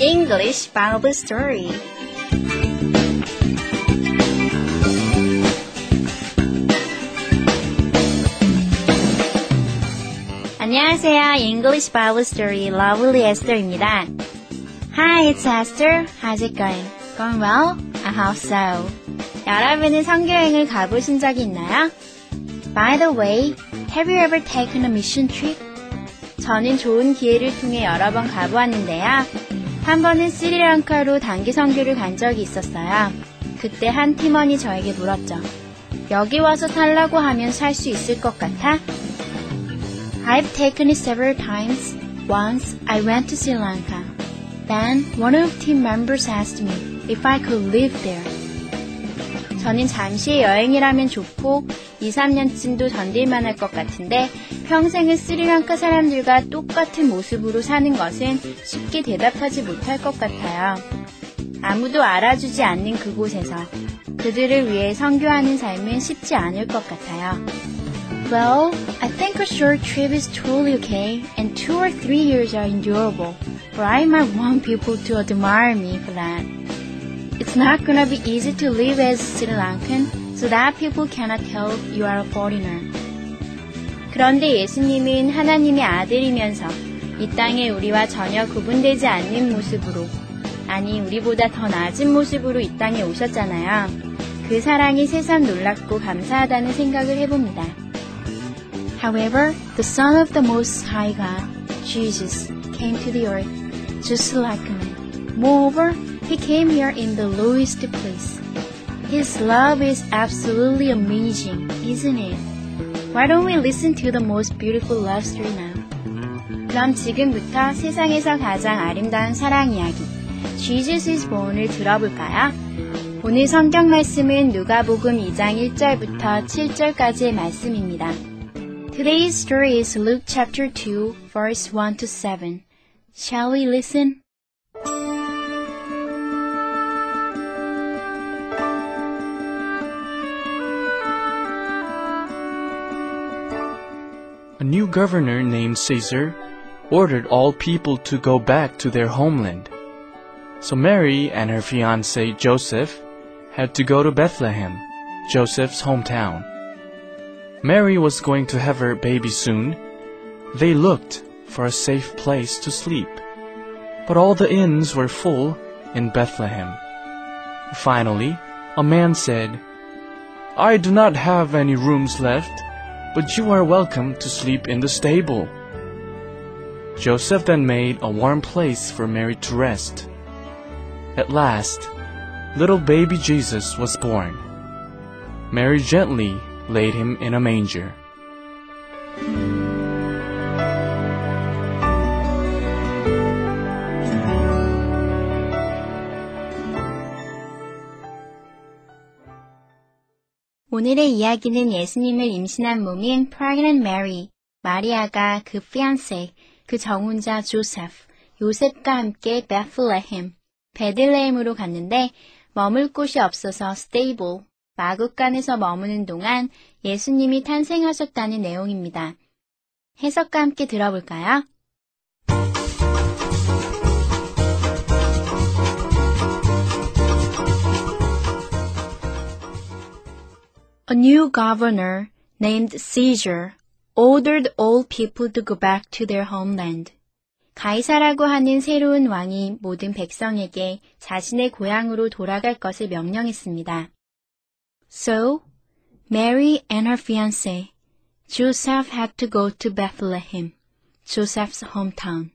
English Bible Story. 안녕하세요. English Bible Story Lovely Esther입니다. Hi, it's Esther. How's it going? Going well? I hope so. 여러분은 성교행을 가보신 적이 있나요? By the way, have you ever taken a mission trip? 저는 좋은 기회를 통해 여러 번 가보았는데요. 한 번은 스리랑카로 단기 선교를 간 적이 있었어요. 그때 한 팀원이 저에게 물었죠. 여기 와서 살라고 하면 살 수 있을 것 같아? I've taken it several times. Once I went to Sri Lanka. Then one of team members asked me if I could live there. 저는 잠시의 여행이라면 좋고 2, 3년쯤도 견딜만 할 것 같은데 평생을 스리랑카 사람들과 똑같은 모습으로 사는 것은 쉽게 대답하지 못할 것 같아요. 아무도 알아주지 않는 그곳에서 그들을 위해 선교하는 삶은 쉽지 않을 것 같아요. Well, I think a short trip is totally okay, and two or three years are endurable, but I might want people to admire me for that. It's not gonna be easy to live as Sri Lankan, so that people cannot tell you are a foreigner. 그런데 예수님은 하나님의 아들이면서 이 땅에 우리와 전혀 구분되지 않는 모습으로, 아니, 우리보다 더 낮은 모습으로 이 땅에 오셨잖아요. 그 사랑이 새삼 놀랍고 감사하다는 생각을 해봅니다. However, the Son of the Most High God, Jesus, came to the earth just like man. Moreover, he came here in the lowest place. His love is absolutely amazing, isn't it? Why don't we listen to the most beautiful love story now? 그럼 지금부터 세상에서 가장 아름다운 사랑 이야기, Jesus is Born을 들어볼까요? 오늘 성경 말씀은 누가복음 2장 1절부터 7절까지의 말씀입니다. Today's story is Luke chapter 2, verse 1 to 7. Shall we listen? New governor named Caesar ordered all people to go back to their homeland. So Mary and her fiance Joseph had to go to Bethlehem, Joseph's hometown. Mary was going to have her baby soon. They looked for a safe place to sleep, but all the inns were full in Bethlehem. Finally, a man said, I do not have any rooms left, but you are welcome to sleep in the stable. Joseph then made a warm place for Mary to rest. At last, little baby Jesus was born. Mary gently laid him in a manger. 오늘의 이야기는 예수님을 임신한 몸인 Pregnant Mary, 마리아가 그 fiancé, 그 정혼자 조셉, 요셉과 함께 베틀레헴, 베들레헴으로 갔는데 머물 곳이 없어서 stable, 마국간에서 머무는 동안 예수님이 탄생하셨다는 내용입니다. 해석과 함께 들어볼까요? A new governor named Caesar ordered all people to go back to their homeland. 가이사라고 하는 새로운 왕이 모든 백성에게 자신의 고향으로 돌아갈 것을 명령했습니다. So, Mary and her fiancé, Joseph had to go to Bethlehem, Joseph's hometown.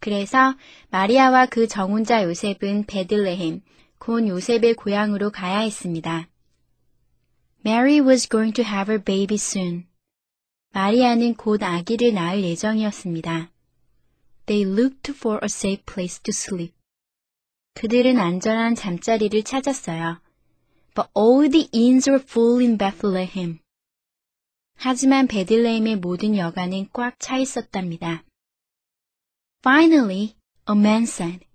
그래서 마리아와 그 정혼자 요셉은 베들레헴, 곧 요셉의 고향으로 가야 했습니다. Mary was going to have her baby soon. 마리아는 곧 아기를 낳을 예정이었습니다. They looked for a safe place to sleep. 그들은 안전한 잠자리를 찾았어요. But all the inns were full in Bethlehem. 하지만 베들레헴의 모든 여관은 꽉 차 있었답니다. Finally, a man said.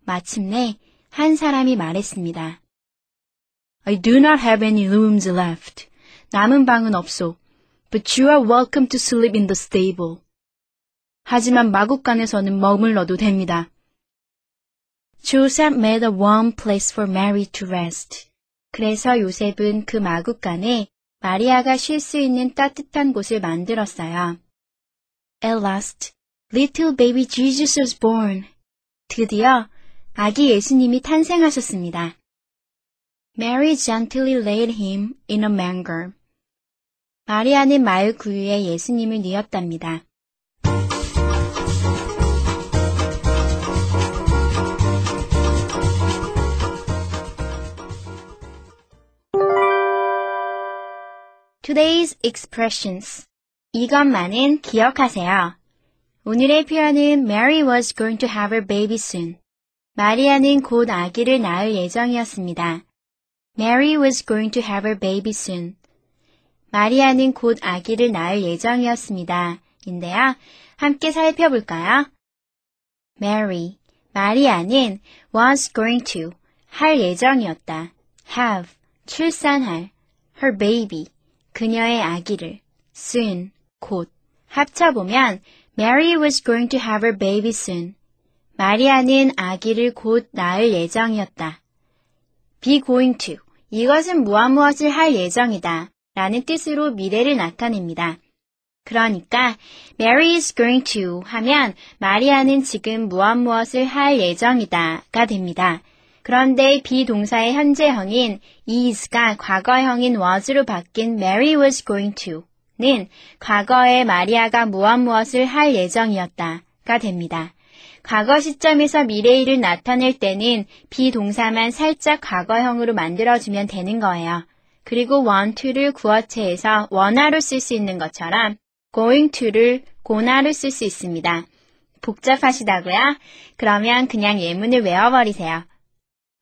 마침내 한 사람이 말했습니다. I do not have any rooms left. 남은 방은 없소. But you are welcome to sleep in the stable. 하지만 마국간에서는 머물러도 됩니다. Joseph made a warm place for Mary to rest. 그래서 요셉은 그 마국간에 마리아가 쉴 수 있는 따뜻한 곳을 만들었어요. At last, little baby Jesus was born. 드디어 아기 예수님이 탄생하셨습니다. Mary gently laid him in a manger. 마리아는 마을 구유에 예수님을 뉘었답니다. Today's expressions. 이것만은 기억하세요. 오늘의 표현은 Mary was going to have her baby soon. 마리아는 곧 아기를 낳을 예정이었습니다. Mary was going to have her baby soon. 마리아는 곧 아기를 낳을 예정이었습니다. 인데요. 함께 살펴볼까요? Mary, 마리아는 was going to, 할 예정이었다. have, 출산할, her baby, 그녀의 아기를, soon, 곧. 합쳐보면 Mary was going to have her baby soon. 마리아는 아기를 곧 낳을 예정이었다. be going to. 이것은 무엇 무엇을 할 예정이다. 라는 뜻으로 미래를 나타냅니다. 그러니까 Mary is going to 하면 마리아는 지금 무엇 무엇을 할 예정이다가 됩니다. 그런데 비동사의 현재형인 is가 과거형인 was로 바뀐 Mary was going to는 과거에 마리아가 무엇 무엇을 할 예정이었다가 됩니다. 과거 시점에서 미래일을 나타낼 때는 비동사만 살짝 과거형으로 만들어주면 되는 거예요. 그리고 want to를 구어체에서 원화로 쓸 수 있는 것처럼 going to를 고나로 쓸 수 있습니다. 복잡하시다고요? 그러면 그냥 예문을 외워버리세요.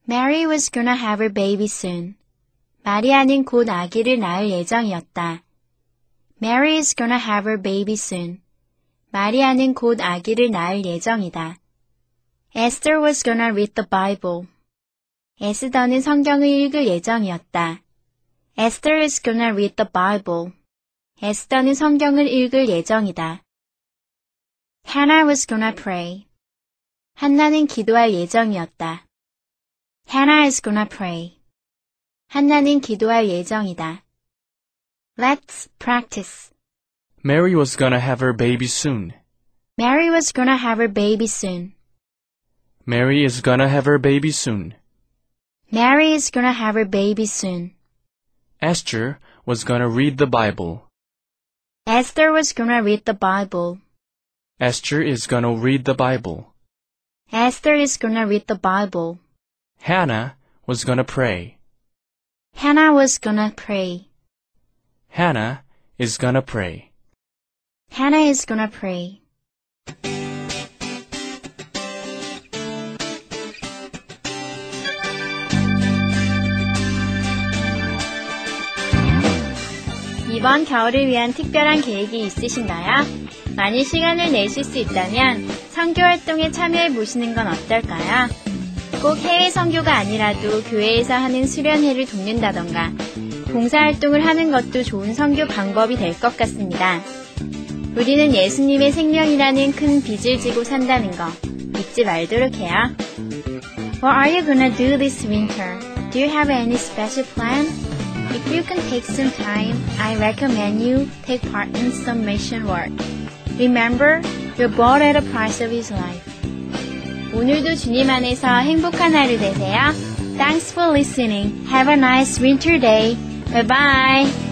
Mary was gonna have her baby soon. 마리아는 곧 아기를 낳을 예정이었다. Mary is gonna have her baby soon. 마리아는 곧 아기를 낳을 예정이다. Esther was gonna read the Bible. 에스더는 성경을 읽을 예정이었다. Esther is gonna read the Bible. 에스더는 성경을 읽을 예정이다. Hannah was gonna pray. 한나는 기도할 예정이었다. Hannah is gonna pray. 한나는 기도할 예정이다. Let's practice. Mary was gonna have her baby soon. Mary was gonna have her baby soon. Mary is gonna have her baby soon. Mary is gonna have her baby soon. Esther was gonna read the Bible. Esther was gonna read the Bible. Esther is gonna read the Bible. Esther is gonna read the Bible. Hannah was gonna pray. Hannah was gonna pray. Hannah is gonna pray. Hannah is gonna pray. 이번 겨울을 위한 특별한 계획이 있으신가요? 만일 시간을 내실 수 있다면 선교 활동에 참여해 보시는 건 어떨까요? 꼭 해외 선교가 아니라도 교회에서 하는 수련회를 돕는다던가 봉사활동을 하는 것도 좋은 선교 방법이 될 것 같습니다. 우리는 예수님의 생명이라는 큰 빚을 지고 산다는 거 잊지 말도록 해요. What are you gonna do this winter? Do you have any special plan? If you can take some time, I recommend you take part in some mission work. Remember, you're bought at the price of His life. 오늘도 주님 안에서 행복한 하루 되세요. Thanks for listening. Have a nice winter day. Bye bye.